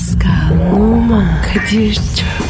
Pascal, Oman, Kadir çok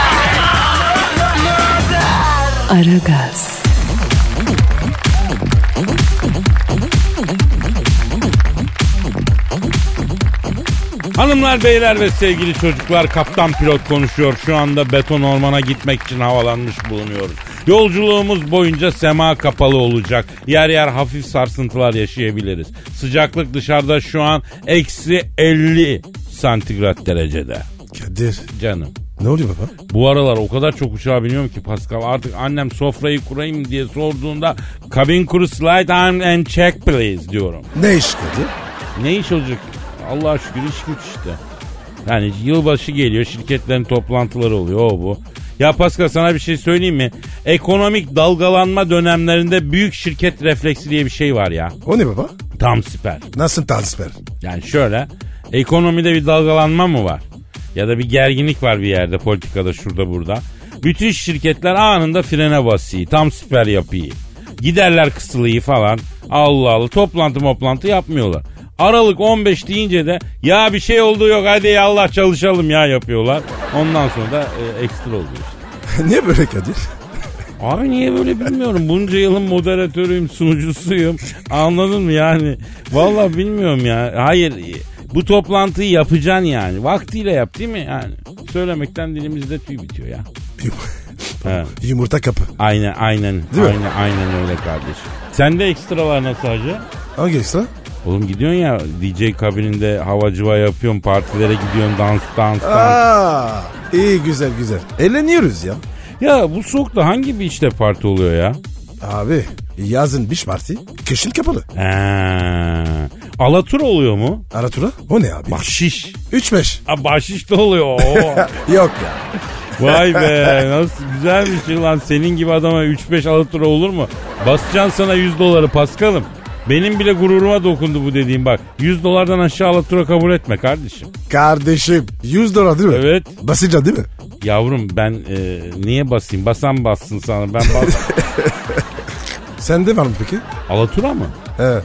Aragaz, Hanımlar, beyler ve sevgili çocuklar kaptan pilot konuşuyor. Şu anda beton ormana gitmek için havalanmış bulunuyoruz. Yolculuğumuz boyunca sema kapalı olacak. Yer yer hafif sarsıntılar yaşayabiliriz. Sıcaklık dışarıda şu an eksi 50 santigrat derecede. Kadir. Canım. Ne oluyor baba? Bu aralar o kadar çok uçağa biniyorum ki Pascal. Artık annem sofrayı kurayım diye sorduğunda kabin kuru slide on and check please diyorum. Ne iş Kadir? Ne iş olacak? Allah'a şükür iş güç işte. Yani yılbaşı geliyor şirketlerin toplantıları oluyor o bu. Ya Pascal sana bir şey söyleyeyim mi? Ekonomik dalgalanma dönemlerinde büyük şirket refleksi diye bir şey var ya. O ne baba? Tam süper. Nasıl transfer? Yani şöyle ekonomide bir dalgalanma mı var? Ya da bir gerginlik var bir yerde politikada şurada burada. Bütün şirketler anında frene basıyor. Tam süper yapıyı. Giderler kısılıyı falan. Allah Allah toplantı moplantı yapmıyorlar. Aralık 15 deyince de ya bir şey oldu yok hadi Allah çalışalım ya yapıyorlar. Ondan sonra da e, ekstra oluyor işte. Niye böyle Kadir? Abi niye böyle bilmiyorum. Bunca yılın moderatörüyüm, sunucusuyum. Anladın mı yani? Vallahi bilmiyorum ya. Hayır bu toplantıyı yapacaksın yani. Vaktiyle yap değil mi yani? Söylemekten dilimizde tüy bitiyor ya. He. Yumurta kapı. Aynen aynen. Değil mi? aynen aynen öyle kardeşim. Sende ekstralar nasıl hacı? Hangi ekstra? Oğlum gidiyorsun ya DJ kabininde havacıva yapıyorsun, partilere gidiyorsun, dans dans dans. Aa, iyi güzel güzel. Eğleniyoruz ya. Ya bu soğukta hangi bir işte parti oluyor ya? Abi yazın bir parti, kışın kapalı. He. Alatur oluyor mu? Aratura o ne abi? Bahşiş. 3-5. Ha, bahşiş de oluyor. Oo. Yok ya. Vay be nasıl güzel bir şey lan. Senin gibi adama 3-5 alatura olur mu? Basacaksın sana 100 doları Paskal'ım. Benim bile gururuma dokundu bu dediğim bak. 100 dolardan aşağı alatura kabul etme kardeşim. Kardeşim 100 dolar değil mi? Evet. Basınca değil mi? Yavrum ben e, niye basayım? Basan bassın sana. Ben bas... Sende var mı peki? alatura mı? He.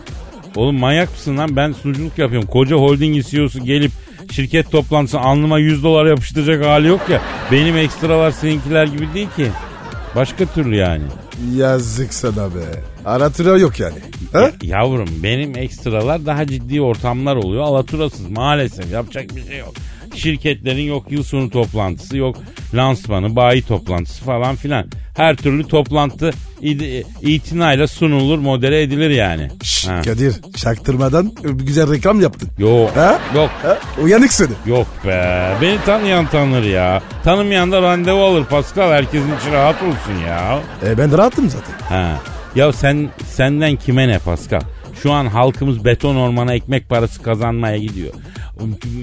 Oğlum manyak mısın lan? Ben sunuculuk yapıyorum. Koca holding CEO'su gelip şirket toplantısına alnıma 100 dolar yapıştıracak hali yok ya. Benim ekstralar seninkiler gibi değil ki. Başka türlü yani. Yazık sana be. Aratura yok yani. He? Ya- yavrum benim ekstralar daha ciddi ortamlar oluyor. Alaturasız maalesef yapacak bir şey yok. Şirketlerin yok yıl sonu toplantısı yok lansmanı bayi toplantısı falan filan. Her türlü toplantı itinayla sunulur modere edilir yani. Şş, Ha. Kadir çaktırmadan güzel reklam yaptın. Yok Ha? yok Ha? Uyanık seni. yok be beni tanıyan tanır ya. Tanımayan da randevu alır Pascal herkesin içi rahat olsun ya. E ben de rahatım zaten. Ha. Ya sen senden kime ne Pascal? Şu an halkımız beton ormana ekmek parası kazanmaya gidiyor.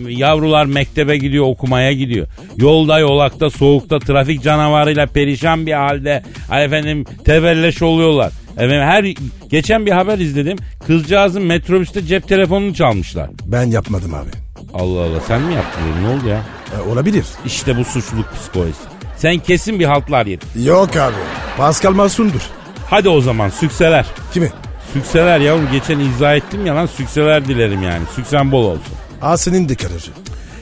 Yavrular mektebe gidiyor okumaya gidiyor. Yolda yolakta soğukta trafik canavarıyla perişan bir halde ay efendim tevelleş oluyorlar. Efendim her geçen bir haber izledim. Kızcağızın metrobüste cep telefonunu çalmışlar. Ben yapmadım abi. Allah Allah sen mi yaptın? Ne oldu ya? E, olabilir. İşte bu suçluluk psikolojisi. Sen kesin bir haltlar yedin. Yok abi. Pascal Masum'dur. Hadi o zaman sükseler. Kimi? Sükseler yavrum geçen izah ettim ya lan sükseler dilerim yani. Süksen bol olsun. Aa senin de karıcı.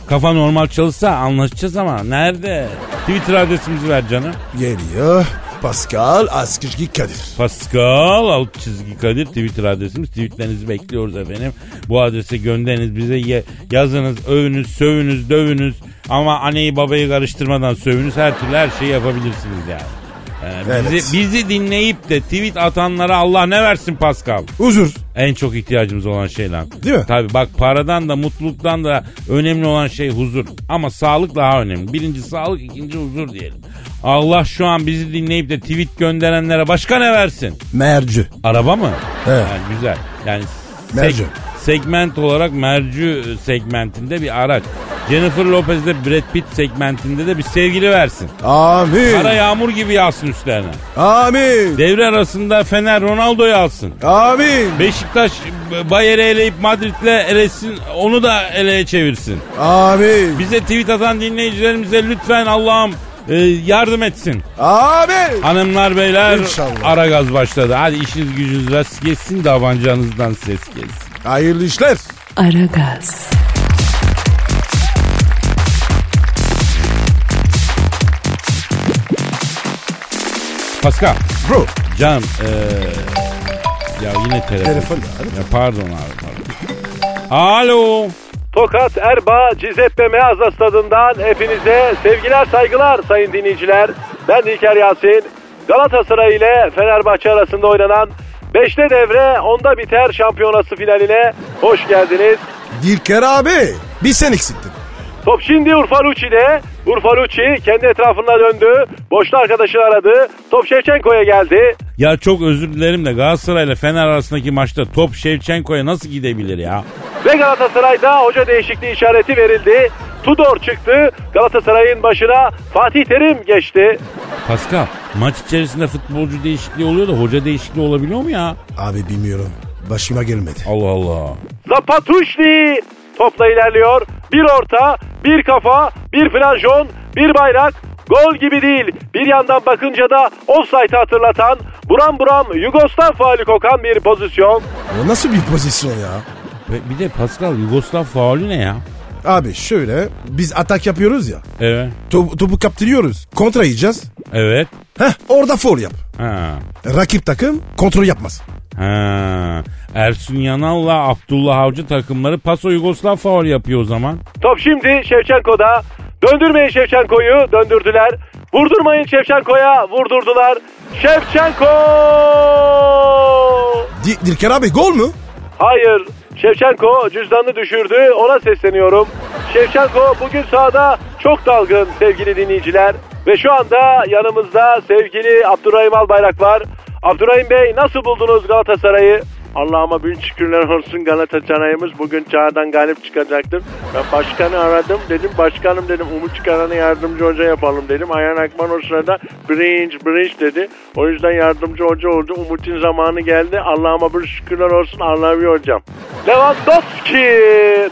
Kafa normal çalışsa anlaşacağız ama nerede? Twitter adresimizi ver canım. Geliyor. Pascal Askışki Kadir. Pascal alt çizgi Kadir Twitter adresimiz. Tweetlerinizi bekliyoruz efendim. Bu adrese gönderiniz bize ye- yazınız, övünüz, sövünüz, dövünüz. Ama anneyi babayı karıştırmadan sövünüz. Her türlü her şeyi yapabilirsiniz yani. Ee, bizi, Evet. bizi dinleyip de tweet atanlara Allah ne versin Pascal? Huzur. En çok ihtiyacımız olan şey lan. Değil mi? Tabii bak paradan da mutluluktan da önemli olan şey huzur. Ama sağlık daha önemli. Birinci sağlık ikinci huzur diyelim. Allah şu an bizi dinleyip de tweet gönderenlere başka ne versin? Merci. Araba mı? Evet. Yani güzel. Yani Merci. Segment olarak mercü segmentinde bir araç. Jennifer Lopez de Brad Pitt segmentinde de bir sevgili versin. Amin. Kara yağmur gibi yağsın üstlerine. Amin. Devre arasında Fener Ronaldo'yu alsın. Amin. Beşiktaş Bayer'i eleyip Madrid'le elesin onu da eleye çevirsin. Amin. Bize tweet atan dinleyicilerimize lütfen Allah'ım e, yardım etsin. Amin. Hanımlar beyler İnşallah. ara gaz başladı. Hadi işiniz gücünüz rast geçsin davancanızdan ses gelsin. Hayırlı işler. Aragaz, Pascal Bro. canım e, ya yine telefon. Telefon ya. Pardon abi pardon. Alo. Tokat Erbaa Cizeppe Meazza stadından hepinize sevgiler saygılar sayın dinleyiciler. Ben Dilker Yasin. Galatasaray ile Fenerbahçe arasında oynanan 5'te devre onda biter şampiyonası finaline hoş geldiniz. Dilker abi. Bir sen eksiktin. Top şimdi Urfa Lucci'de. Urfa Lucci kendi etrafına döndü. Boşta arkadaşını aradı. Top Şevçenko'ya geldi. Ya çok özür dilerim de Galatasaray ile Fener arasındaki maçta top Şevçenko'ya nasıl gidebilir ya? Ve Galatasaray'da hoca değişikliği işareti verildi. Tudor çıktı. Galatasaray'ın başına Fatih Terim geçti. Pascal maç içerisinde futbolcu değişikliği oluyor da hoca değişikliği olabiliyor mu ya? Abi bilmiyorum. Başıma gelmedi. Allah Allah. Zapatuşli topla ilerliyor. Bir orta, bir kafa, bir flanjon, bir bayrak. Gol gibi değil. Bir yandan bakınca da offside'ı hatırlatan, buram buram Yugoslav faali kokan bir pozisyon. O nasıl bir pozisyon ya? Bir de Pascal Yugoslav faulü ne ya? Abi şöyle biz atak yapıyoruz ya. Evet. Topu, topu kaptırıyoruz. Kontra yiyeceğiz. Evet. Heh orada foul yap. Ha. Rakip takım kontrol yapmaz. Ha. Ersun Yanal'la Abdullah Avcı takımları Paso Yugoslav faul yapıyor o zaman. Top şimdi Şevçenko'da. Döndürmeyin Şevçenko'yu döndürdüler. Vurdurmayın Şevçenko'ya vurdurdular. Şevçenko! Di- Dilker abi gol mü? Hayır. Şevçenko cüzdanını düşürdü. Ona sesleniyorum. Şevçenko bugün sahada çok dalgın sevgili dinleyiciler. Ve şu anda yanımızda sevgili Abdurrahim Albayrak var. Abdurrahim Bey nasıl buldunuz Galatasaray'ı? Allah'ıma bin şükürler olsun Galatasaray'ımız bugün çağdan galip çıkacaktır. Ben başkanı aradım dedim başkanım dedim Umut Çıkaran'ı yardımcı hoca yapalım dedim. Ayhan Akman o sırada brinch brinch dedi. O yüzden yardımcı hoca oldu. Umut'un zamanı geldi. Allah'ıma bir şükürler olsun Allah'ım hocam. Lewandowski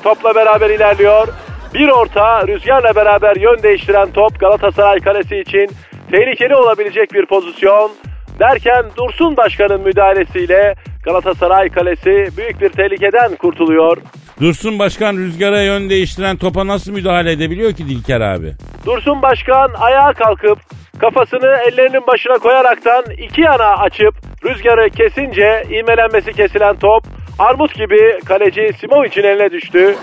topla beraber ilerliyor. Bir orta rüzgarla beraber yön değiştiren top Galatasaray kalesi için tehlikeli olabilecek bir pozisyon. Derken Dursun Başkan'ın müdahalesiyle Galatasaray kalesi büyük bir tehlikeden kurtuluyor. Dursun Başkan rüzgara yön değiştiren topa nasıl müdahale edebiliyor ki Dilker abi? Dursun Başkan ayağa kalkıp kafasını ellerinin başına koyaraktan iki yana açıp rüzgarı kesince ivmelenmesi kesilen top armut gibi kaleci Simovic'in eline düştü.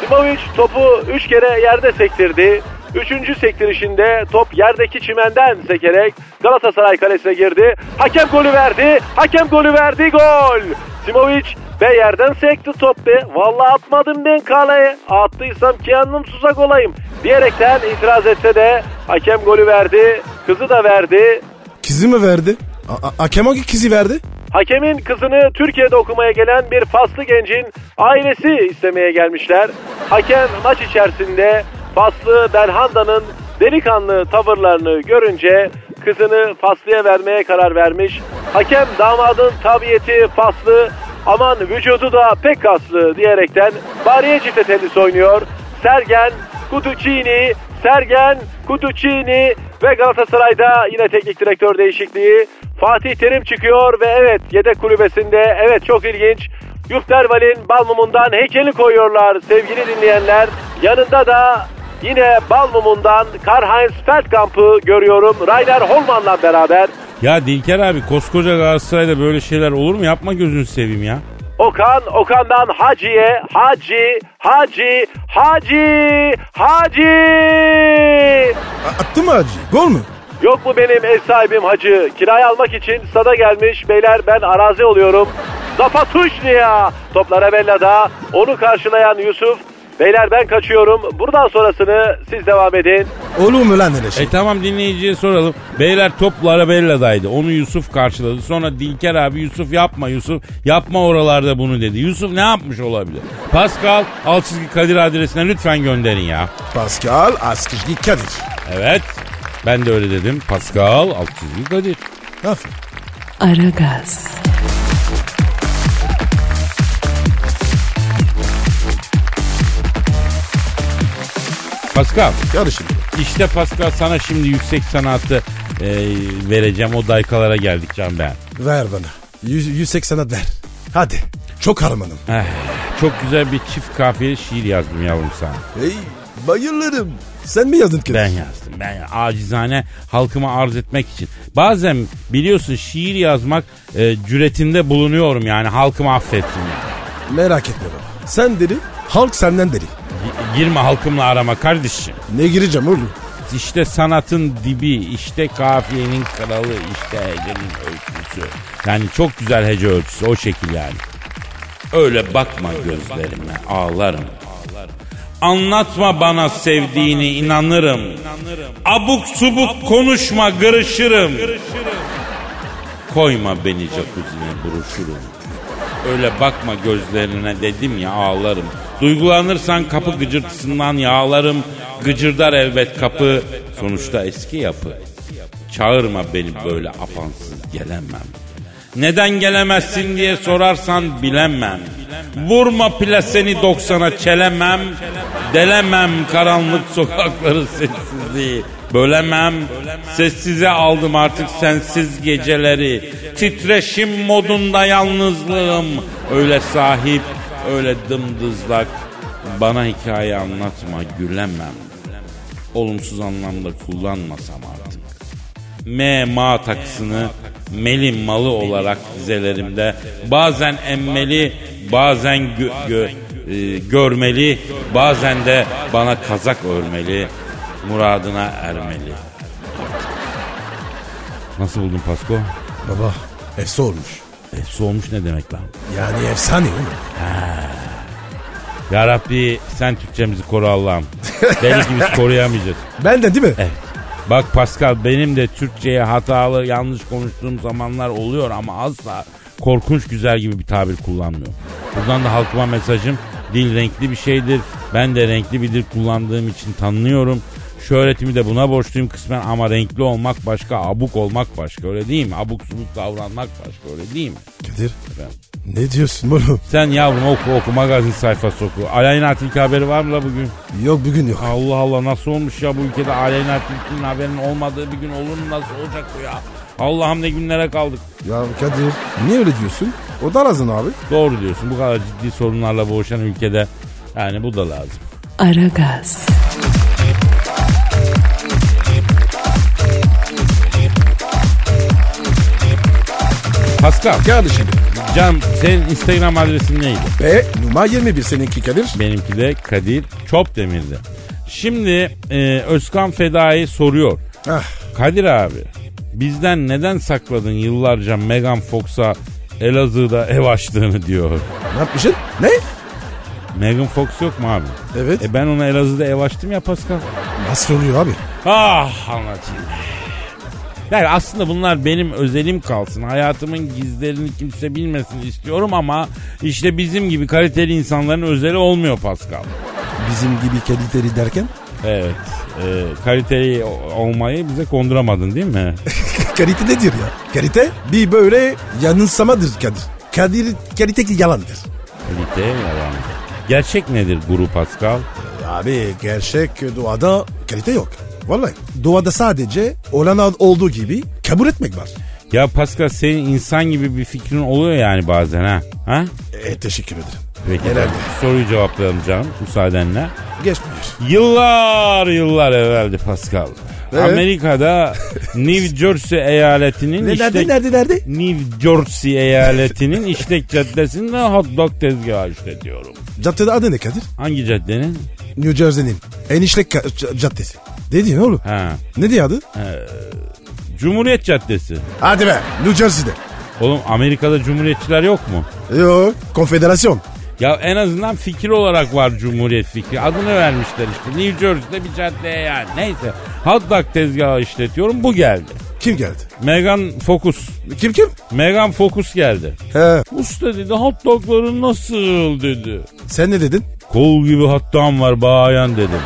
Simovic topu üç kere yerde sektirdi. Üçüncü sektirişinde top yerdeki çimenden sekerek Galatasaray kalesine girdi. Hakem golü verdi. Hakem golü verdi. Gol. Simovic ve yerden sekti top be. Vallahi atmadım ben kaleye. Attıysam kendim susak olayım. Diyerekten itiraz etse de hakem golü verdi. Kızı da verdi. Kızı mı verdi? Hakem hangi kızı verdi? Hakemin kızını Türkiye'de okumaya gelen bir faslı gencin ailesi istemeye gelmişler. Hakem maç içerisinde Faslı Belhanda'nın delikanlı tavırlarını görünce kızını Faslı'ya vermeye karar vermiş. Hakem damadın tabiyeti Faslı aman vücudu da pek kaslı diyerekten bariye çifte tenis oynuyor. Sergen Kutucini, Sergen Kutucini ve Galatasaray'da yine teknik direktör değişikliği. Fatih Terim çıkıyor ve evet yedek kulübesinde evet çok ilginç. Yufterval'in Balmum'undan heykeli koyuyorlar sevgili dinleyenler. Yanında da yine Balmum'undan Karl-Heinz Feldkamp'ı görüyorum. Rainer Holman'la beraber. Ya Dilker abi koskoca Galatasaray'da böyle şeyler olur mu? Yapma gözünü seveyim ya. Okan, Okan'dan Hacı'ye, Hacı, Hacı, Hacı, Hacı. A- attı mı acı? Gol mü? Yok mu benim ev sahibim Hacı? Kirayı almak için stada gelmiş. Beyler ben arazi oluyorum. Zapatuşnia. Toplara Bella'da. Onu karşılayan Yusuf. Beyler ben kaçıyorum. Buradan sonrasını siz devam edin. Olur mu lan öyle şey? E tamam dinleyiciye soralım. Beyler toplu Arabella'daydı. Onu Yusuf karşıladı. Sonra Dilker abi Yusuf yapma Yusuf. Yapma oralarda bunu dedi. Yusuf ne yapmış olabilir? Pascal alt çizgi Kadir adresine lütfen gönderin ya. Pascal Askizgi Kadir. Evet. Ben de öyle dedim. Pascal alt çizgi Kadir. Aferin. Aragaz, Pascal Karışım. işte Pascal sana şimdi yüksek sanatı e, vereceğim. O daykalara geldik can ben. Ver bana. 100, 180'e ver. Hadi. Çok harmanım. Eh, çok güzel bir çift kafiyeli şiir yazdım yavrum sana. Hey bayılırım. Sen mi yazdın Kadir? Ben yazdım. Ben acizane halkıma arz etmek için. Bazen biliyorsun şiir yazmak e, cüretinde bulunuyorum yani halkımı affetsin. Yani. Merak etme baba. Sen deli, halk senden deli. Gi- Girme halkımla arama kardeşim. Ne gireceğim oğlum? İşte sanatın dibi, işte kafiyenin kralı, işte hecenin ölçüsü. Yani çok güzel hece ölçüsü o şekil yani. Öyle bakma gözlerime ağlarım. Anlatma bana sevdiğini inanırım. Abuk subuk konuşma gırışırım. Koyma beni jacuzzi'ne buruşurum. Öyle bakma gözlerine dedim ya ağlarım. Duygulanırsan kapı gıcırtısından yağlarım. Gıcırdar elbet kapı. Sonuçta eski yapı. Çağırma beni böyle afansız gelemem. Neden gelemezsin diye sorarsan bilemem. Vurma plaseni 90'a çelemem. Delemem karanlık sokakları sessizliği. Bölemem. Sessize aldım artık sensiz geceleri. Titreşim modunda yalnızlığım. Öyle sahip, öyle dımdızlak. Bana hikaye anlatma gülemem. Olumsuz anlamda kullanmasam artık. M ma takısını melim malı olarak dizelerimde bazen emmeli bazen gö- gö- e, görmeli bazen de bana kazak örmeli muradına ermeli. Nasıl buldun Pasko? Baba efsi olmuş. Efsi olmuş ne demek lan? Yani efsane oğlum. Ya Rabbi sen Türkçemizi koru Allah'ım. Belki biz koruyamayacağız. Ben de değil mi? Evet. Bak Pascal benim de Türkçe'ye hatalı yanlış konuştuğum zamanlar oluyor ama asla korkunç güzel gibi bir tabir kullanmıyorum. Buradan da halkıma mesajım dil renkli bir şeydir. Ben de renkli bir dil kullandığım için tanınıyorum. Şöhretimi de buna borçluyum kısmen ama renkli olmak başka, abuk olmak başka öyle değil mi? Abuk subuk davranmak başka öyle değil mi? Kadir. Ne diyorsun oğlum? Sen yavrum oku oku magazin sayfası oku. Aleyna Tilki haberi var mı la bugün? Yok bugün yok. Allah Allah nasıl olmuş ya bu ülkede Aleyna Tilki'nin haberinin olmadığı bir gün olur mu nasıl olacak bu ya? Allah'ım ne günlere kaldık. Ya Kadir niye öyle diyorsun? O da lazım abi. Doğru diyorsun bu kadar ciddi sorunlarla boğuşan ülkede yani bu da lazım. Aragaz, Pascal, Kardeşim. Can senin Instagram adresin neydi? Ve numara 21 seninki Kadir. Benimki de Kadir Çopdemir'di. Şimdi e, Özkan Fedai soruyor. Ah, Kadir abi bizden neden sakladın yıllarca Megan Fox'a Elazığ'da ev açtığını diyor. ne yapmışsın? Ne? Megan Fox yok mu abi? Evet. E ben ona Elazığ'da ev açtım ya Pascal. Nasıl oluyor abi? Ah anlatayım. Yani aslında bunlar benim özelim kalsın. Hayatımın gizlerini kimse bilmesin istiyorum ama işte bizim gibi kaliteli insanların özeli olmuyor Pascal. Bizim gibi kaliteli derken? Evet. E, kaliteli olmayı bize konduramadın değil mi? Kalite nedir ya? Kalite bir böyle yanılsamadır Kadir. Kadir kalite yalandır. Kalite yalan. Gerçek nedir Guru Pascal? Abi gerçek doğada kalite yok. Vallahi doğada sadece olan olduğu gibi kabul etmek var. Ya Pascal senin insan gibi bir fikrin oluyor yani bazen ha? Ha? E, teşekkür ederim. Peki. Herhalde. Soruyu cevaplayalım canım müsaadenle. Geçmiyor. Yıllar yıllar evveldi Pascal. Evet. Amerika'da New Jersey eyaletinin Ne, işlek... nerede nerede nerede? New Jersey eyaletinin işlek caddesinde hot dog tezgahı işletiyorum. Caddede adı ne Kadir? Hangi caddenin? New Jersey'nin en işlek caddesi. Ne diyorsun oğlum? Ha. Ne diyor adı? Cumhuriyet Caddesi. Hadi be New Jersey'de. Oğlum Amerika'da cumhuriyetçiler yok mu? Yok konfederasyon. Ya en azından fikir olarak var Cumhuriyet fikri. Adını vermişler işte. New Jersey'de bir caddeye yani. Neyse. Hot dog tezgahı işletiyorum. Bu geldi. Kim geldi? Megan Focus. Kim kim? Megan Focus geldi. He. Usta dedi hot dogların nasıl dedi. Sen ne dedin? Kol gibi hot dog'um var bayan dedim.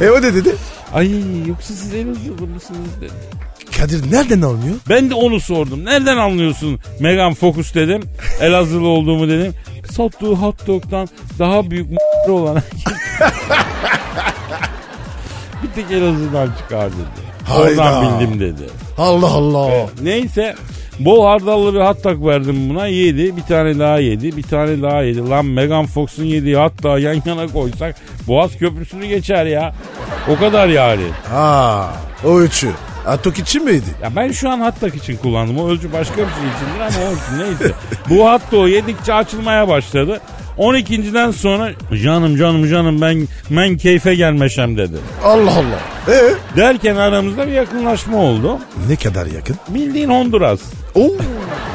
E o ne dedi? Ay yoksa siz Elazığlı mısınız dedi. Kadir nereden anlıyor? Ben de onu sordum. Nereden anlıyorsun Megan Focus dedim. Elazığlı olduğumu dedim. Sattığı hot dog'dan daha büyük olan bir tek Elazığ'dan çıkar dedi. Oradan Hayda. bildim dedi. Allah Allah. Neyse bol hardallı bir hot dog verdim buna yedi. Bir tane daha yedi. Bir tane daha yedi. Lan Megan Fox'un yediği dog'u yan yana koysak Boğaz Köprüsü'nü geçer ya. O kadar yani. Ha, o üçü. Atok için miydi? Ya ben şu an dog için kullandım. O ölçü başka bir şey içindir ama olsun neyse. Bu hot dog yedikçe açılmaya başladı. 12.den sonra canım canım canım ben ben keyfe gelmeşem dedi. Allah Allah. E Derken aramızda bir yakınlaşma oldu. ne kadar yakın? Bildiğin Honduras. Oo.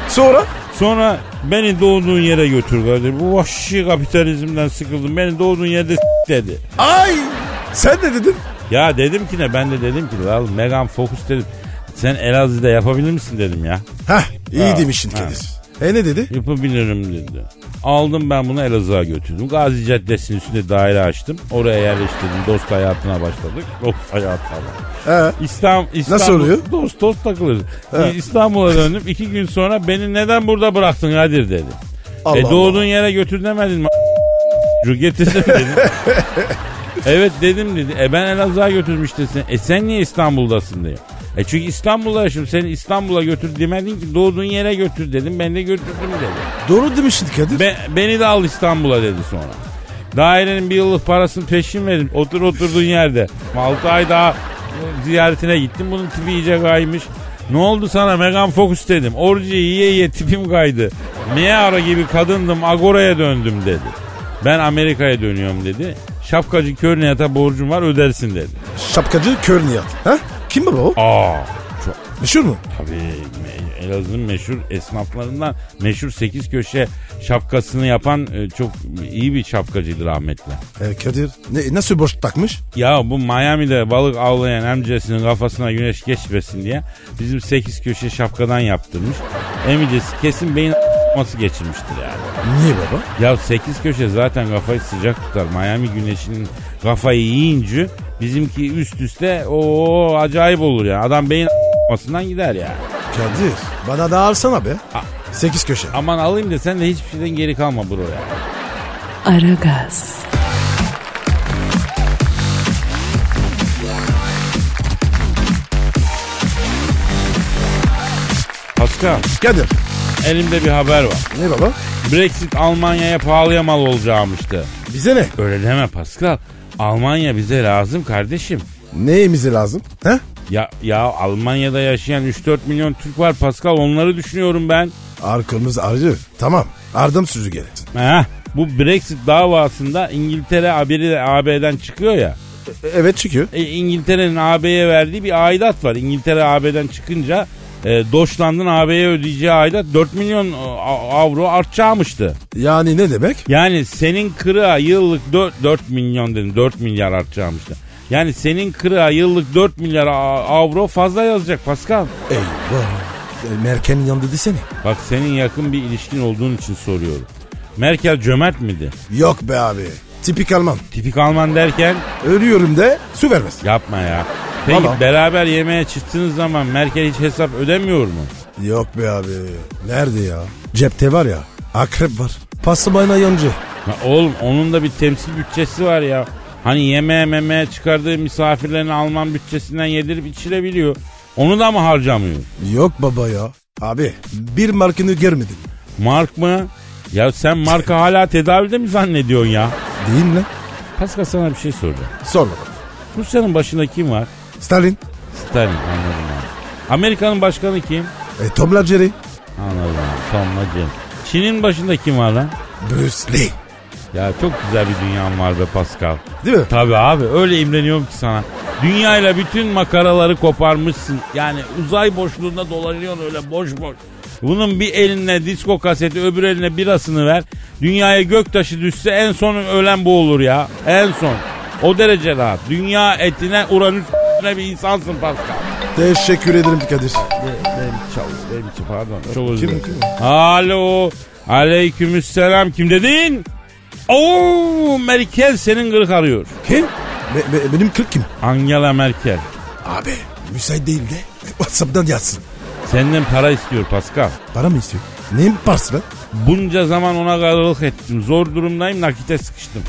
Sonra? Sonra beni doğduğun yere götür dedi. Bu vahşi kapitalizmden sıkıldım. Beni doğduğun yerde dedi. Ay. Sen ne dedin? Ya dedim ki ne ben de dedim ki "Lan Megan Focus dedim. Sen Elazığ'da yapabilir misin dedim ya. Hah iyi Ha, demişsin ha. E ne dedi? Yapabilirim dedi. Aldım ben bunu Elazığ'a götürdüm. Gazi Caddesi'nin üstünde daire açtım. Oraya yerleştirdim. Dost hayatına başladık. Dost hayatına. He. İstanbul, İstanbul, Nasıl oluyor? Dost dost takılırız. He. İstanbul'a döndüm. İki gün sonra beni neden burada bıraktın Kadir dedi. Allah e doğduğun Allah. yere götür demedin mi? Getirdim dedim. evet dedim dedi. E ben Elazığ'a götürmüştüm seni. E sen niye İstanbul'dasın diyor. E çünkü İstanbul'da yaşıyorum. Seni İstanbul'a götür demedin ki doğduğun yere götür dedim. Ben de götürdüm dedi. Doğru demişsin Kadir. Be- beni de al İstanbul'a dedi sonra. Dairenin bir yıllık parasını peşin verin. Otur oturduğun yerde. 6 ay daha ziyaretine gittim. Bunun tipi iyice kaymış. Ne oldu sana Megan Fox dedim. Orcu yiye yiye tipim kaydı. Miara gibi kadındım Agora'ya döndüm dedi. Ben Amerika'ya dönüyorum dedi. Şapkacı kör niyata borcum var ödersin dedi. Şapkacı kör niyat. Ha? Kim bu o? Aa çok Meşhur mu? Tabii me- Elazığ'ın meşhur esnaflarından meşhur 8 köşe şapkasını yapan e, çok iyi bir şapkacıydı rahmetli. E, Kadir ne, nasıl boş takmış? Ya bu Miami'de balık avlayan amcasının kafasına güneş geçmesin diye bizim 8 köşe şapkadan yaptırmış. Emicesi kesin beyin a**ması geçirmiştir yani. Niye baba? Ya 8 köşe zaten kafayı sıcak tutar. Miami güneşinin kafayı yiyince bizimki üst üste o acayip olur ya. Adam beyin a**masından gider ya. Kadir bana da alsana be. A- Sekiz köşe. Aman alayım da sen de hiçbir şeyden geri kalma bro ya. Aragaz, Pascal Kadir. elimde bir haber var. Ne baba? Brexit Almanya'ya pahalıya mal olacağımıştı. Bize ne? Öyle deme Pascal. Almanya bize lazım kardeşim. Neyimize lazım? Ha? Ya ya Almanya'da yaşayan 3-4 milyon Türk var Pascal onları düşünüyorum ben. Arkamız arı. Tamam. Ardım sözü gereksin. Heh, bu Brexit davasında İngiltere AB'den çıkıyor ya. E, evet çıkıyor. E, İngiltere'nin AB'ye verdiği bir aidat var. İngiltere AB'den çıkınca e, Deutschland'ın AB'ye ödeyeceği aidat 4 milyon e, avro artacakmıştı. Yani ne demek? Yani senin kırığa yıllık 4, 4 milyon dedim 4 milyar artacakmıştı. Yani senin kırığa yıllık 4 milyar avro fazla yazacak Pascal. Eyvah. E, Merkel'in yanında desene. Bak senin yakın bir ilişkin olduğun için soruyorum. Merkel cömert miydi? Yok be abi. Tipik Alman. Tipik Alman derken Ölüyorum de su vermez. yapma ya. Peki Vallahi. beraber yemeğe çıktığınız zaman Merkel hiç hesap ödemiyor mu? Yok be abi. Nerede ya? Cepte var ya. Akrep var. Pasabayla yancı. Ya oğlum onun da bir temsil bütçesi var ya. Hani yemeğe memeye çıkardığı misafirlerin Alman bütçesinden yedirip içirebiliyor. Onu da mı harcamıyor? Yok baba ya. Abi bir markını görmedin. Mark mı? Ya sen marka hala tedavide mi zannediyorsun ya? Değil mi? Pascal sana bir şey soracağım. Sor bakalım. Rusya'nın başında kim var? Stalin. Stalin anladım abi. Amerika'nın başkanı kim? E, Tom and Jerry. Anladım abi. Tom Jim. Çin'in başında kim var lan? Bruce Lee. Ya çok güzel bir dünyam var be Pascal. Değil mi? Tabii abi öyle imreniyorum ki sana. Dünyayla bütün makaraları koparmışsın. Yani uzay boşluğunda dolanıyorsun öyle boş boş. Bunun bir eline disko kaseti öbür eline birasını ver. Dünyaya göktaşı düşse en son ölen bu olur ya. En son. O derece rahat. Dünya etine Uranüs bir insansın Pascal. Teşekkür ederim Kadir. Benim çalıyor. Benim için pardon. Çok özür Kim, dilerim. kim? Alo. Aleykümselam. Kim dedin? Oo Merkel senin kırık arıyor. Kim? Be- be- benim 40 kim? Angela Merkel. Abi müsait değil de Whatsapp'tan yazsın. Senden para istiyor Pascal. Para mı istiyor? Neyin parası lan? Bunca zaman ona karılık ettim. Zor durumdayım nakite sıkıştım.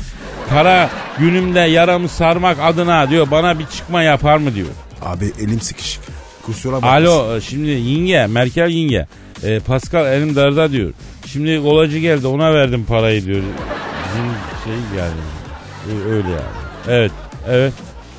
Para günümde yaramı sarmak adına diyor bana bir çıkma yapar mı diyor. Abi elim sıkışık. Kusura bakma. Alo şimdi yenge Merkel yenge. E, Pascal elim darda diyor. Şimdi kolacı geldi ona verdim parayı diyor. Bizim şey yani. E, öyle yani. Evet evet.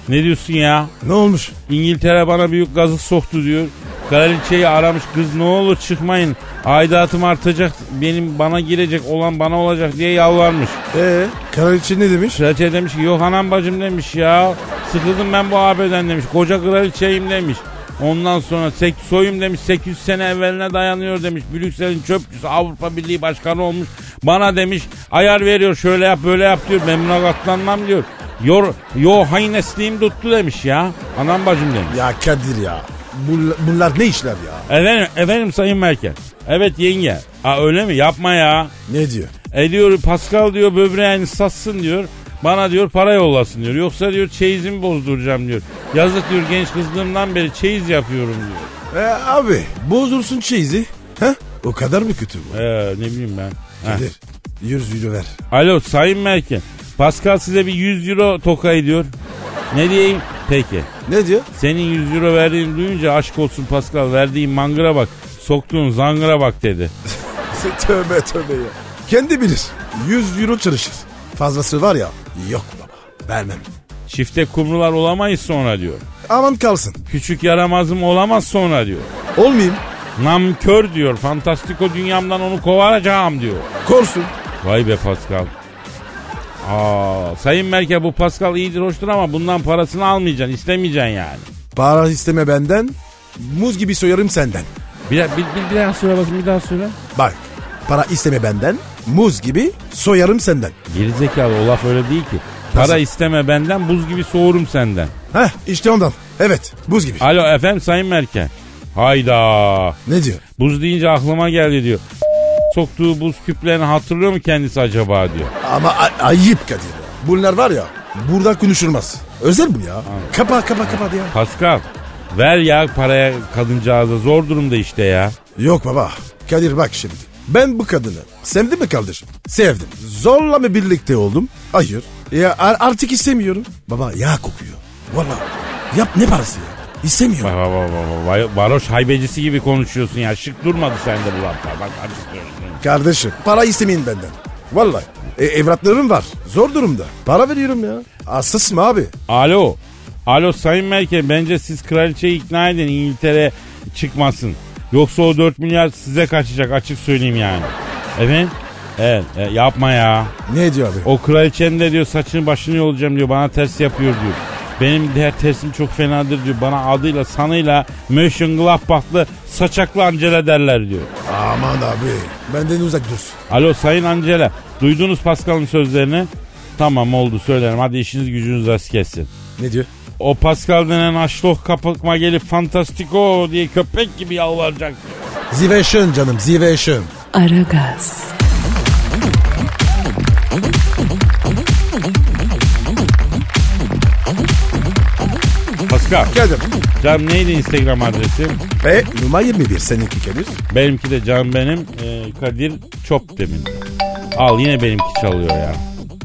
Ne diyorsun ya? Ne olmuş? İngiltere bana büyük gazı soktu diyor. Kraliçeyi aramış kız ne olur çıkmayın. Aidatım artacak benim bana girecek olan bana olacak diye yalvarmış. Ee, kraliçe ne demiş? Kraliçe demiş ki yok anam bacım demiş ya. Sıkıldım ben bu AB'den demiş. Koca kraliçeyim demiş. Ondan sonra sek, soyum demiş 800 sene evveline dayanıyor demiş. Brüksel'in çöpçüsü Avrupa Birliği Başkanı olmuş. Bana demiş ayar veriyor şöyle yap böyle yap diyor. Ben buna katlanmam diyor. Yor, yo haynesliğim tuttu demiş ya. Anam bacım demiş. Ya Kadir ya. Bunlar, bunlar ne işler ya? Efendim, efendim Sayın Merkel. Evet yenge. Aa, öyle mi? Yapma ya. Ne diyor? E diyor Pascal diyor böbreğini satsın diyor. Bana diyor para yollasın diyor. Yoksa diyor çeyizimi bozduracağım diyor. Yazık diyor genç kızlığımdan beri çeyiz yapıyorum diyor. E, abi bozulsun çeyizi. Ha? O kadar mı kötü bu? Ee, ne bileyim ben. Kadir 100 euro ver. Alo Sayın Merkel. Pascal size bir 100 euro toka ediyor. Ne diyeyim? Peki. Ne diyor? Senin 100 euro verdiğini duyunca aşk olsun Pascal verdiğin mangıra bak. Soktuğun zangıra bak dedi. tövbe tövbe ya. Kendi bilir. 100 euro çalışır. Fazlası var ya yok baba vermem. Çifte kumrular olamayız sonra diyor. Aman kalsın. Küçük yaramazım olamaz sonra diyor. Olmayayım. Namkör diyor. Fantastiko dünyamdan onu kovacağım diyor. Korsun. Vay be Pascal. Aa, Sayın Merkel bu Pascal iyidir hoştur ama bundan parasını almayacaksın istemeyeceksin yani. Para isteme benden. Muz gibi soyarım senden. Bir, bir, bir, bir daha söyle bakayım bir daha söyle. Bak para isteme benden. Muz gibi soyarım senden. Gerizekalı o laf öyle değil ki. Para Nasıl? isteme benden buz gibi soğurum senden. Heh işte ondan. Evet buz gibi. Alo efendim Sayın Merkel. Hayda. Ne diyor? Buz deyince aklıma geldi diyor. Soktuğu buz küplerini hatırlıyor mu kendisi acaba diyor. Ama a- ayıp Kadir. ya. Bunlar var ya burada konuşulmaz. Özel bu ya. Kapa kapa kapa ya. Pascal ver ya paraya kadıncağıza zor durumda işte ya. Yok baba. Kadir bak şimdi. Ben bu kadını sevdim mi kardeşim? Sevdim. Zorla mı birlikte oldum? Hayır. Ya ar- artık istemiyorum. Baba yağ kokuyor. Valla. Yap ne parası ya? İstemiyorum. Bak bak bak bak. Varoş haybecisi gibi konuşuyorsun ya. Şık durmadı sende bu laflar. Bak söylüyorum. Kardeşim para istemeyin benden. Vallahi. E, evlatlarım var. Zor durumda. Para veriyorum ya. Hassas mı abi? Alo. Alo Sayın Merkel bence siz kraliçeyi ikna edin İngiltere çıkmasın. Yoksa o 4 milyar size kaçacak açık söyleyeyim yani. Efendim? Evet e, yapma ya. Ne diyor abi? O kraliçenin de diyor saçını başını yolacağım diyor bana ters yapıyor diyor. Benim diğer tersim çok fenadır diyor. Bana adıyla sanıyla Mönchengladbach'lı saçaklı Angela derler diyor. Aman abi. Benden uzak dur. Alo Sayın Angela duydunuz Pascal'ın sözlerini? Tamam oldu söylerim hadi işiniz gücünüz rast kessin. Ne diyor? O Pascal denen aşloh kapatma gelip fantastiko diye köpek gibi yalvaracak. Ziveşön canım ziveşön. Aragaz, Pascal Geldim. canım neydi Instagram adresim? Ve numara 21 seninki Kadir. Benimki de can benim e, Kadir Çopdemir. Al yine benimki çalıyor ya.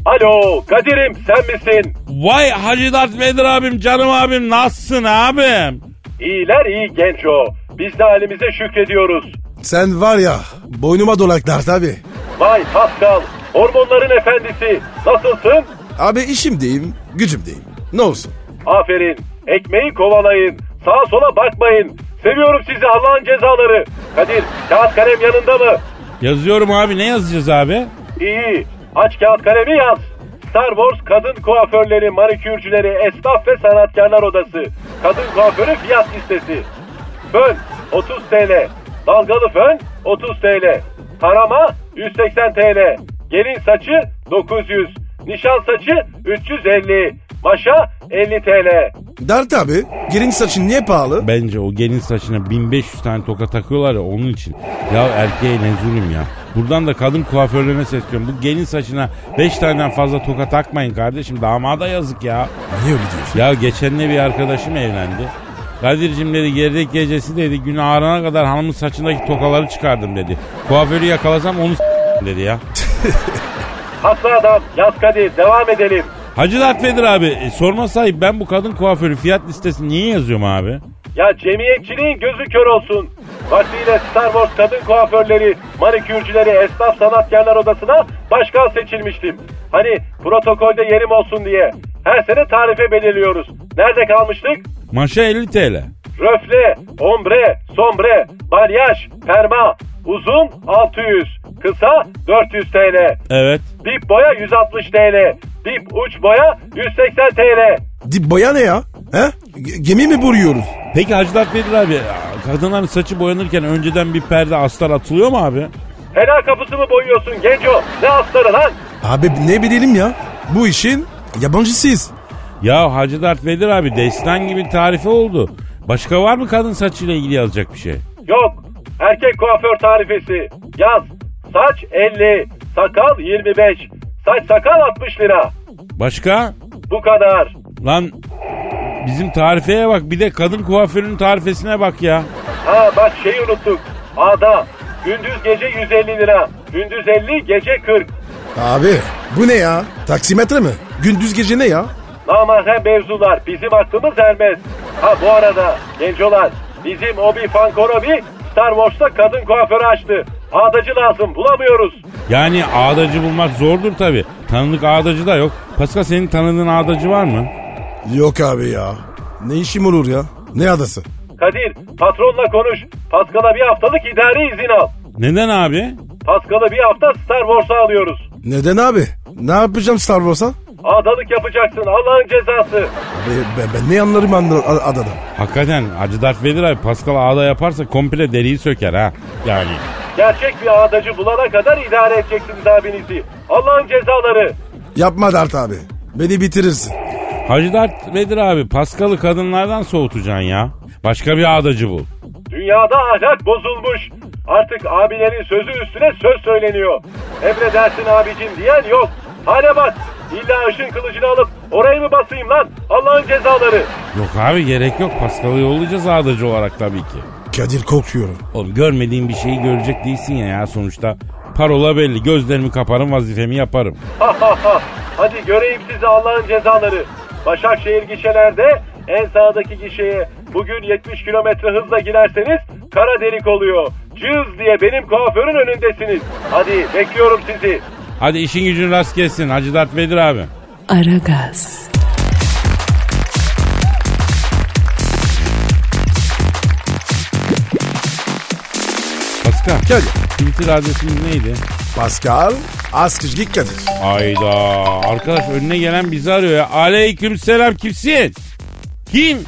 Alo Kadir'im sen misin? Vay Hacı Dert Vedir abim canım abim nasılsın abim? İyiler iyi genco. Biz de halimize şükrediyoruz. Sen var ya boynuma dolaklar tabi. Vay Pascal, hormonların efendisi. Nasılsın? Abi işimdeyim gücümdeyim. Ne olsun? Aferin. Ekmeği kovalayın. Sağa sola bakmayın. Seviyorum sizi Allah'ın cezaları. Kadir, kağıt kalem yanında mı? Yazıyorum abi ne yazacağız abi? İyi. Aç kağıt kalemi yaz. Star Wars kadın kuaförleri, manikürcüleri, esnaf ve sanatkarlar odası. Kadın kuaförü fiyat listesi. Fön 30 TL. Dalgalı fön 30 TL. Tarama 180 TL. Gelin saçı 900. Nişan saçı 350. Maşa 50 TL. Dert abi gelin saçın niye pahalı? Bence o gelin saçına 1500 tane toka takıyorlar ya onun için. Ya erkeğe ne zulüm ya. Buradan da kadın kuaförlerine sesleniyorum. Bu gelin saçına 5 taneden fazla toka takmayın kardeşim. Damada yazık ya. Niye öyle diyorsun? Ya geçen de bir arkadaşım evlendi. Kadir'cim dedi gerdek gecesi dedi gün ağarana kadar hanımın saçındaki tokaları çıkardım dedi. Kuaförü yakalasam onu dedi ya. Haklı adam. Yaz Kadir. Devam edelim. Hacı Dert Vedir abi e, sorma sahip ben bu kadın kuaförü fiyat listesi niye yazıyorum abi? Ya cemiyetçiliğin gözü kör olsun. Vaktiyle Star Wars kadın kuaförleri, manikürcüleri, esnaf sanatkarlar odasına başkan seçilmiştim. Hani protokolde yerim olsun diye. Her sene tarife belirliyoruz. Nerede kalmıştık? Maşa 50 TL. Röfle, ombre, sombre, balyaj, perma, uzun 600, kısa 400 TL. Evet. Dip boya 160 TL. Dip uç boya 180 TL. Dip boya ne ya? He? G- gemi mi vuruyoruz? Peki Hacı Dert Vedir abi kadınların saçı boyanırken önceden bir perde astar atılıyor mu abi? Helal kapısı mı boyuyorsun genco? Ne astarı lan? Abi ne bilelim ya? Bu işin yabancısıyız. Ya Hacı Dert Vedir abi destan gibi tarife oldu. Başka var mı kadın saçıyla ilgili yazacak bir şey? Yok. Erkek kuaför tarifesi. Yaz. Saç 50, sakal 25. Saç sakal 60 lira. Başka? Bu kadar. Lan bizim tarifeye bak bir de kadın kuaförünün tarifesine bak ya. Ha bak şeyi unuttuk. A'da gündüz gece 150 lira. Gündüz 50, gece 40. Abi bu ne ya? Taksimetre mi? Gündüz gece ne ya? Namahrem mevzular bizim aklımız ermez. Ha bu arada gencolar bizim Obi Fankorobi Star Wars'ta kadın kuaförü açtı. Ağdacı lazım bulamıyoruz. Yani ağdacı bulmak zordur tabi. Tanıdık ağdacı da yok. Pascal senin tanıdığın ağdacı var mı? Yok abi ya. Ne işim olur ya? Ne adası? Kadir patronla konuş. Paskal'a bir haftalık idari izin al. Neden abi? Paskal'ı bir hafta Star Wars'a alıyoruz. Neden abi? Ne yapacağım Star Wars'a? Ağdalık yapacaksın Allah'ın cezası. Ben, ben, ben ne anlarım anla- a- adadan? Hakikaten Hacı Dert Vedir abi Pascal ağda yaparsa komple deriyi söker ha. Yani. Gerçek bir ağdacı bulana kadar idare edeceksiniz abinizi. Allah'ın cezaları. Yapma Dert abi. Beni bitirirsin. Hacı Dert Vedir abi Pascal'ı kadınlardan soğutacaksın ya. Başka bir ağdacı bul. Dünyada ahlak bozulmuş. Artık abilerin sözü üstüne söz söyleniyor. Emredersin abicim diyen yok. Hale bak. İlla ışın kılıcını alıp orayı mı basayım lan? Allah'ın cezaları. Yok abi gerek yok Pascal'ı yollayacağız ağdacı olarak tabii ki. Kadir korkuyorum. Oğlum görmediğin bir şeyi görecek değilsin ya, ya sonuçta. Parola belli gözlerimi kaparım vazifemi yaparım. Ha ha ha. Hadi göreyim sizi Allah'ın cezaları. Başakşehir gişelerde en sağdaki gişeye bugün 70 kilometre hızla girerseniz kara delik oluyor. Cız diye benim kuaförün önündesiniz. Hadi bekliyorum sizi. Hadi işin gücün rast gelsin Hacı Dert Vedir abi. Aragaz, Pascal. Kadir. Twitter adresimiz neydi? Pascal Askışgi Kadir. Ayda arkadaş önüne gelen bizi arıyor ya. Aleyküm selam kimsin? Kim?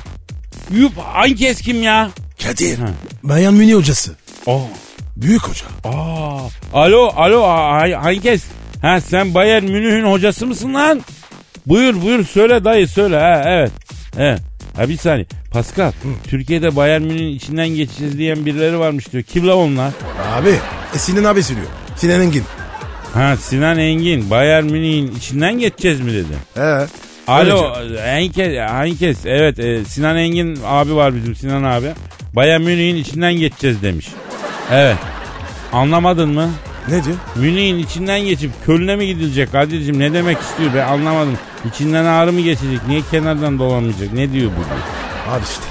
Yup hangi kes kim ya? Kadir. Bayan Münih hocası. Oh. Büyük hoca. Aa, alo alo ha- hangi kes? Ha sen Bayern Münih'in hocası mısın lan? Buyur buyur söyle dayı söyle ha evet. Evet. Ha bir saniye. Pascal, Türkiye'de Bayern Münih'in içinden geçeceğiz diyen birileri varmış diyor. Kim la onlar? Abi e, Sinan abi söylüyor. Sinan Engin. Ha Sinan Engin, Bayern Münih'in içinden geçeceğiz mi dedi. He. Alo, Henkes, Henkes, evet e, Sinan Engin abi var bizim Sinan abi. Bayern Münih'in içinden geçeceğiz demiş. Evet. Anlamadın mı? Ne diyor? Münih'in içinden geçip Köln'e mi gidilecek Kadir'cim ne demek istiyor ben anlamadım. İçinden ağrı mı geçecek niye kenardan dolanmayacak ne diyor bu diyor. Abi işte.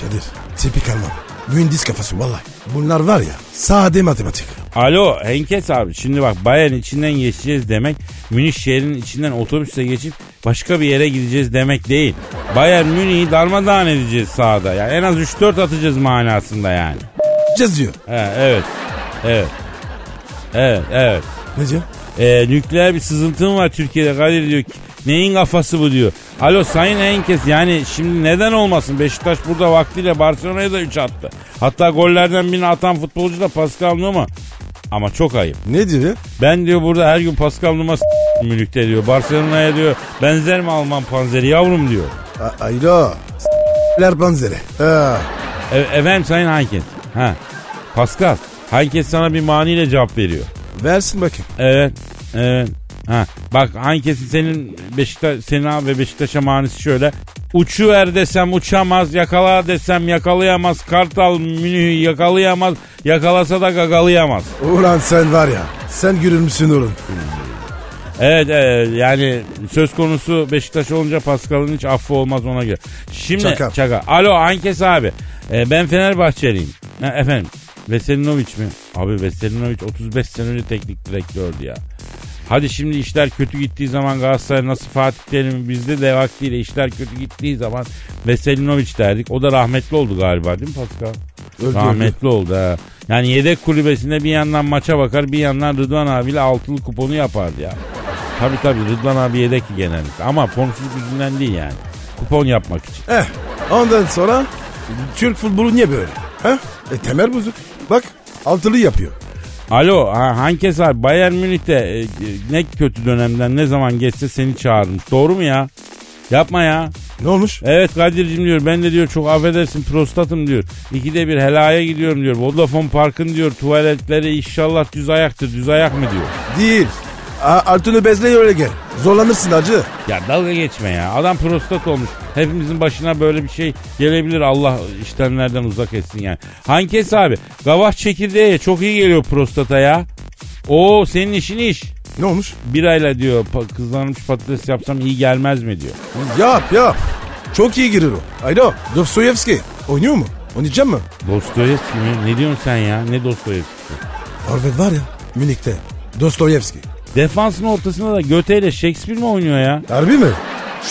Kadir. Tipik Alman. Mühendis kafası vallahi. Bunlar var ya sade matematik. Alo Henkes abi şimdi bak Bayern içinden geçeceğiz demek Münih şehrinin içinden otobüsle geçip başka bir yere gideceğiz demek değil. Bayern Münih'i darmadağın edeceğiz sahada yani en az 3-4 atacağız manasında yani. Cez diyor. He, evet evet evet evet. Ne diyor? Ee, nükleer bir sızıntım var Türkiye'de Kadir diyor. Neyin kafası bu diyor. Alo Sayın Enkes yani şimdi neden olmasın? Beşiktaş burada vaktiyle Barcelona'ya da 3 attı. Hatta gollerden birini atan futbolcu da Pascal Numa. Ama çok ayıp. Ne diyor? Ben diyor burada her gün Pascal Numa Münih'te diyor. Barcelona'ya diyor benzer mi Alman panzeri yavrum diyor. A- Aylo. S**ler benzeri. Ha. E- efendim Sayın Hankes. Ha. Pascal. Hankes sana bir maniyle cevap veriyor. Versin bakayım. Evet. Evet. Ha. Bak Hankes'in senin Beşiktaş Sena ve Beşiktaş'a manisi şöyle. Uçuver desem uçamaz, yakala desem yakalayamaz. Kartal Münih'i yakalayamaz, yakalasa da gagalayamaz. Ulan sen var ya. Sen görür oğlum? Evet, evet yani söz konusu Beşiktaş olunca Pascal'ın hiç affı olmaz ona göre. Şimdi Çakal. Çaka. Alo Ankes abi. Ee, ben Fenerbahçeliyim. Ha, efendim Veselinovic mi? Abi Veselinovic 35 sene önce teknik direktördü ya. Hadi şimdi işler kötü gittiği zaman Galatasaray nasıl Fatih Terim bizde de vaktiyle işler kötü gittiği zaman Veselinovic derdik. O da rahmetli oldu galiba değil mi Pascal? Öldü, rahmetli oldu ha. Yani yedek kulübesinde bir yandan maça bakar bir yandan Rıdvan abiyle altılı kuponu yapardı ya. Tabi tabi Rıdvan abi yedek genellikle ama formsuzluk yüzünden değil yani. Kupon yapmak için. Eh. Ondan sonra Türk futbolu niye böyle? Ha? E temel bozuk. Bak altılı yapıyor. Alo ha, Hankes abi Bayern Münih'te e, e, ne kötü dönemden ne zaman geçse seni çağırmış. Doğru mu ya? Yapma ya. Ne olmuş? Evet Kadir'cim diyor ben de diyor çok affedersin prostatım diyor. İkide bir helaya gidiyorum diyor. Vodafone Park'ın diyor tuvaletleri inşallah düz ayaktır. Düz ayak mı diyor. Değil. A- altını bezle öyle gel. Zorlanırsın acı. Ya dalga geçme ya. Adam prostat olmuş. Hepimizin başına böyle bir şey gelebilir. Allah işlemlerden uzak etsin yani. Hankes abi. Gavaş çekirdeği çok iyi geliyor prostata ya. Oo senin işin iş. Ne olmuş? Birayla diyor kızarmış patates yapsam iyi gelmez mi diyor. Yap yap. Çok iyi girir o. Alo Dostoyevski. Oynuyor mu? Oynayacak mı? Dostoyevski mi? Ne diyorsun sen ya? Ne Dostoyevski? Forvet var ya Münih'te. Dostoyevski. Defansın ortasında da göteyle Shakespeare mi oynuyor ya? Harbi mi?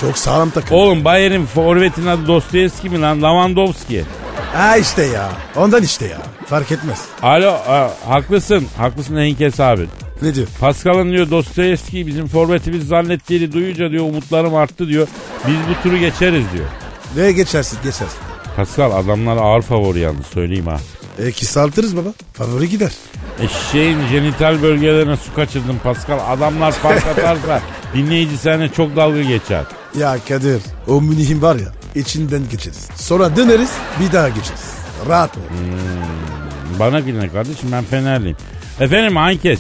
Çok sağlam takım. Oğlum Bayern'in forvetin adı Dostoyevski mi lan? Lewandowski. Ha işte ya. Ondan işte ya. Fark etmez. Alo a, haklısın. Haklısın Henkes abi. Ne diyor? Pascal'ın diyor Dostoyevski'yi bizim forvetimiz zannettiğini duyunca diyor umutlarım arttı diyor. Biz bu turu geçeriz diyor. Ne geçersin geçersin. Pascal adamlar ağır favori yalnız söyleyeyim ha. E kısaltırız baba. Favori gider. Eşeğin jenital bölgelerine su kaçırdım Pascal. Adamlar fark atarsa dinleyici sana çok dalga geçer. Ya Kadir o Münih'in var ya içinden geçeriz. Sonra döneriz bir daha geçeriz. Rahat ol. Bana güne kardeşim ben Fenerliyim. Efendim Ankes.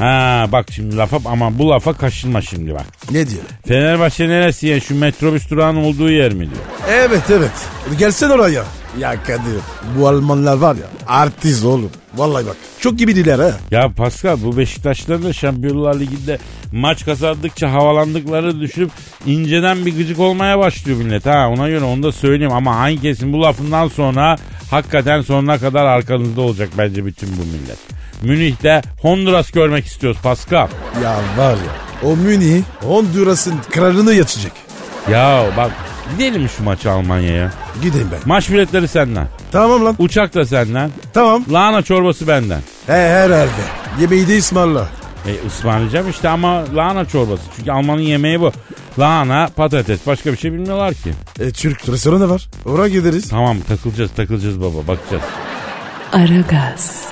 Ha bak şimdi lafa ama bu lafa kaşınma şimdi bak. Ne diyor? Fenerbahçe neresi ya şu metrobüs durağının olduğu yer mi diyor. Evet evet. Gelsen oraya. Ya Kadir bu Almanlar var ya artist oğlum. Vallahi bak çok gibidiler ha. Ya Pascal bu Beşiktaşların da Şampiyonlar Ligi'nde maç kazandıkça havalandıkları düşürüp inceden bir gıcık olmaya başlıyor millet ha ona göre onu da söyleyeyim ama hangi kesin bu lafından sonra hakikaten sonuna kadar arkanızda olacak bence bütün bu millet. Münih'te Honduras görmek istiyoruz Pascal. Ya var ya o Münih Honduras'ın kralını yatacak. Ya bak gidelim şu maçı Almanya'ya. Gideyim ben. Maç biletleri senden. Tamam lan. Uçak da senden. Tamam. Lahana çorbası benden. He herhalde. Yemeği de ısmarla. E ısmarlayacağım işte ama lahana çorbası. Çünkü Almanın yemeği bu. Lahana, patates başka bir şey bilmiyorlar ki. E Türk restoranı var. Oraya gideriz. Tamam takılacağız takılacağız baba bakacağız. Aragaz,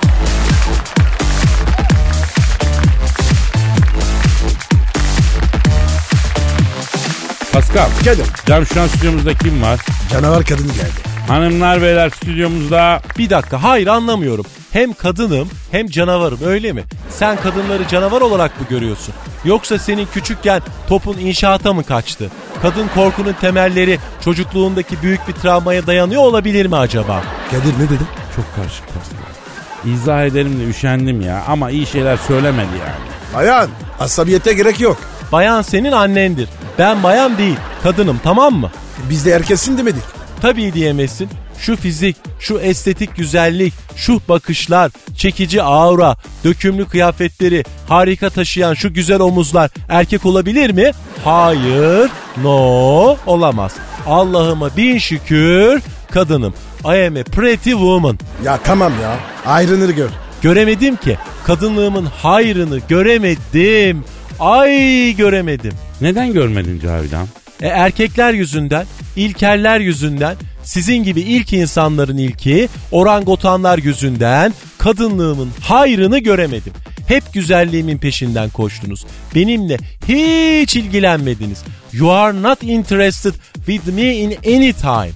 Pascal. Kadir. Cam şu an stüdyomuzda kim var? Canavar kadın geldi. Hanımlar beyler stüdyomuzda Bir dakika hayır anlamıyorum. Hem kadınım hem canavarım öyle mi? Sen kadınları canavar olarak mı görüyorsun? Yoksa senin küçükken topun inşaata mı kaçtı? Kadın korkunun temelleri çocukluğundaki büyük bir travmaya dayanıyor olabilir mi acaba? Kadir ne dedi? çok karışık Pascal. İzah ederim de üşendim ya ama iyi şeyler söylemedi yani. Bayan asabiyete gerek yok. Bayan senin annendir. Ben bayan değil kadınım tamam mı? Biz de erkesin demedik. Tabii diyemezsin. Şu fizik, şu estetik güzellik, şu bakışlar, çekici aura, dökümlü kıyafetleri, harika taşıyan şu güzel omuzlar erkek olabilir mi? Hayır, no, olamaz. Allah'ıma bin şükür kadınım. I am a pretty woman. Ya tamam ya. Ayrınır gör. Göremedim ki. Kadınlığımın hayrını göremedim. Ay göremedim. Neden görmedin Cavidan? E, erkekler yüzünden, ilkeller yüzünden, sizin gibi ilk insanların ilki, orangotanlar yüzünden kadınlığımın hayrını göremedim. Hep güzelliğimin peşinden koştunuz. Benimle hiç ilgilenmediniz. You are not interested with me in any time.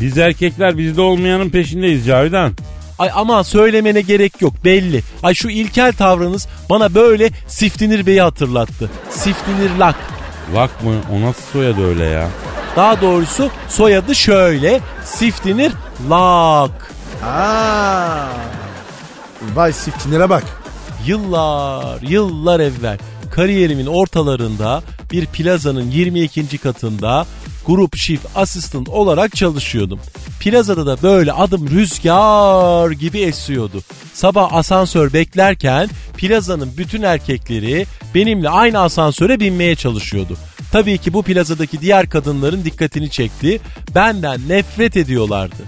Biz erkekler bizde olmayanın peşindeyiz Cavidan. Ay ama söylemene gerek yok belli. Ay şu ilkel tavrınız bana böyle Siftinir Bey'i hatırlattı. Siftinir Lak. Lak mı? O nasıl soyadı öyle ya? Daha doğrusu soyadı şöyle. Siftinir Lak. Aa. Vay siftinlere bak. Yıllar, yıllar evvel kariyerimin ortalarında bir plazanın 22. katında grup shift assistant olarak çalışıyordum. Plazada da böyle adım rüzgar gibi esiyordu. Sabah asansör beklerken plazanın bütün erkekleri benimle aynı asansöre binmeye çalışıyordu. Tabii ki bu plazadaki diğer kadınların dikkatini çekti. Benden nefret ediyorlardı.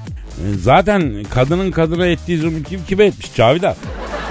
Zaten kadının kadına ettiği zulmü kim kime etmiş Cavidan?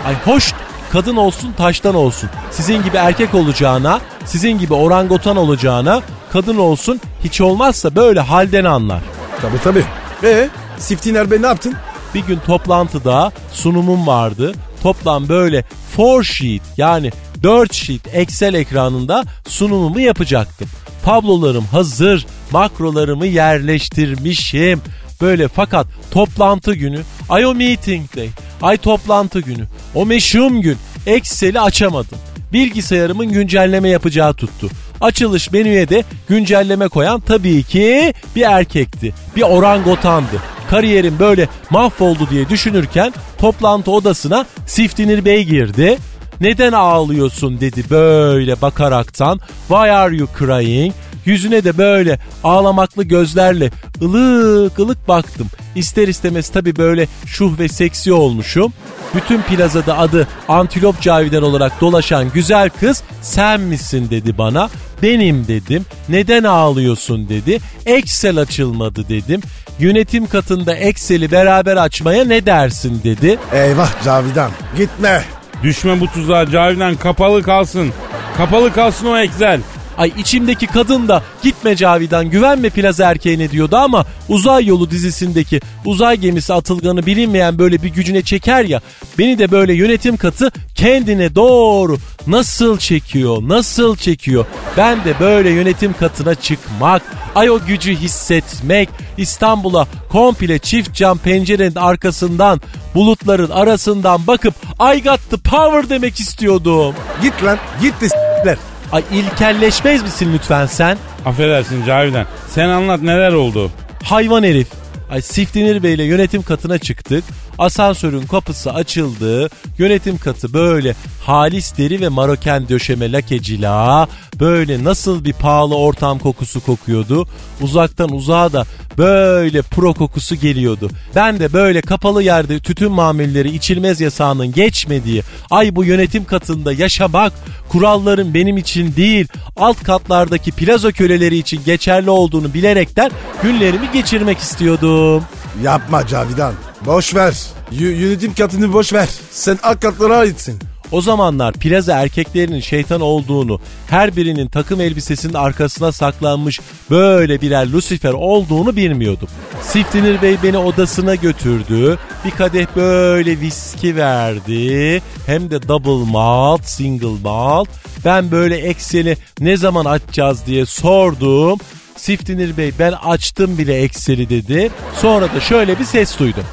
Ay hoş kadın olsun taştan olsun. Sizin gibi erkek olacağına, sizin gibi orangutan olacağına kadın olsun hiç olmazsa böyle halden anlar. Tabii tabii. E Siftiner Bey ne yaptın? Bir gün toplantıda sunumum vardı. Toplam böyle 4 sheet yani 4 sheet Excel ekranında sunumumu yapacaktım. Tablolarım hazır, makrolarımı yerleştirmişim. Böyle fakat toplantı günü, ay o meeting day, ay toplantı günü, o meşhum gün Excel'i açamadım. Bilgisayarımın güncelleme yapacağı tuttu. Açılış menüye de güncelleme koyan tabii ki bir erkekti. Bir orangotandı. Kariyerim böyle mahvoldu diye düşünürken toplantı odasına Siftinir Bey girdi. Neden ağlıyorsun dedi böyle bakaraktan. Why are you crying? Yüzüne de böyle ağlamaklı gözlerle ılık ılık baktım. İster istemez tabii böyle şuh ve seksi olmuşum. Bütün plazada adı Antilop Cavidan olarak dolaşan güzel kız sen misin dedi bana. Benim dedim. Neden ağlıyorsun dedi. Excel açılmadı dedim. Yönetim katında Excel'i beraber açmaya ne dersin dedi. Eyvah Cavidan gitme. Düşme bu tuzağa Cavidan kapalı kalsın. Kapalı kalsın o Excel. Ay içimdeki kadın da gitme Cavidan güvenme plaza erkeğine diyordu ama uzay yolu dizisindeki uzay gemisi atılganı bilinmeyen böyle bir gücüne çeker ya beni de böyle yönetim katı kendine doğru nasıl çekiyor nasıl çekiyor ben de böyle yönetim katına çıkmak ay o gücü hissetmek İstanbul'a komple çift cam pencerenin arkasından bulutların arasından bakıp I got the power demek istiyordum. Git lan git de s**ler. Ay ilkelleşmez misin lütfen sen? Affedersin Cavidan. Sen anlat neler oldu? Hayvan herif. Ay Siftinir Bey ile yönetim katına çıktık. Asansörün kapısı açıldı. Yönetim katı böyle halis deri ve maroken döşeme lakecila. Böyle nasıl bir pahalı ortam kokusu kokuyordu. Uzaktan uzağa da böyle pro kokusu geliyordu. Ben de böyle kapalı yerde tütün mamulleri içilmez yasağının geçmediği ay bu yönetim katında yaşamak kuralların benim için değil alt katlardaki plaza köleleri için geçerli olduğunu bilerekten günlerimi geçirmek istiyordum. Yapma Cavidan. Boş ver. Y- yönetim katını boş ver. Sen alt katlara aitsin. O zamanlar plaza erkeklerinin şeytan olduğunu, her birinin takım elbisesinin arkasına saklanmış böyle birer Lucifer olduğunu bilmiyordum. Siftinir Bey beni odasına götürdü. Bir kadeh böyle viski verdi. Hem de double malt, single malt. Ben böyle Excel'i ne zaman açacağız diye sordum. Siftinir Bey ben açtım bile Excel'i dedi. Sonra da şöyle bir ses duydum.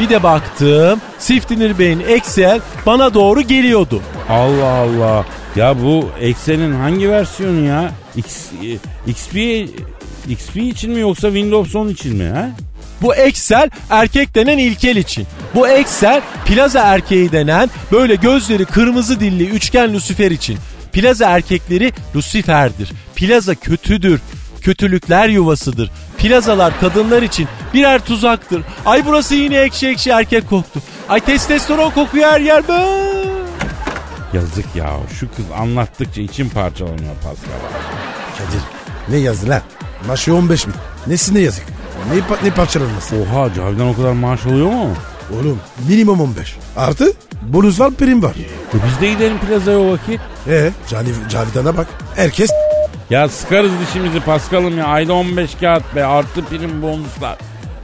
Bir de baktım Siftinir Bey'in Excel bana doğru geliyordu. Allah Allah. Ya bu Excel'in hangi versiyonu ya? X, XP XP için mi yoksa Windows 10 için mi ha? Bu Excel erkek denen ilkel için. Bu Excel plaza erkeği denen böyle gözleri kırmızı dilli üçgen Lucifer için. Plaza erkekleri Lucifer'dir. Plaza kötüdür. Kötülükler yuvasıdır. Plazalar kadınlar için birer tuzaktır. Ay burası yine ekşi ekşi erkek koktu. Ay testosteron kokuyor her yer be. Yazık ya şu kız anlattıkça içim parçalanıyor Pascal. Kadir ne yazdı lan? Maaşı 15 bin. Nesine yazık? Ne, pa- ne parçalanması? Oha Cavidan o kadar maaş alıyor mu? Oğlum minimum 15. Artı bonus var prim var. E biz de gidelim plazaya o vakit. E Cani, Cavidan'a bak. Herkes Ya sıkarız dişimizi Paskal'ım ya. Ayda 15 kağıt be artı prim bonuslar.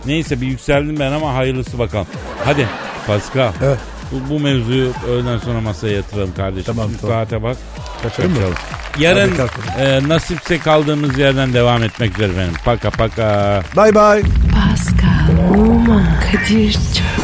Neyse bir yükseldim ben ama hayırlısı bakalım. Hadi Paskal. Evet. Bu, bu mevzuyu öğleden sonra masaya yatıralım kardeşim. Tamam, Şimdi tamam. Saate bak. kaçalım mı? Kaçalım. Yarın Hadi e, nasipse kaldığımız yerden devam etmek üzere efendim. Paka paka. Bye bye. Pascal, Oman, Kadir çok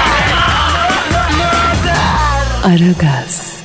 Aragaz.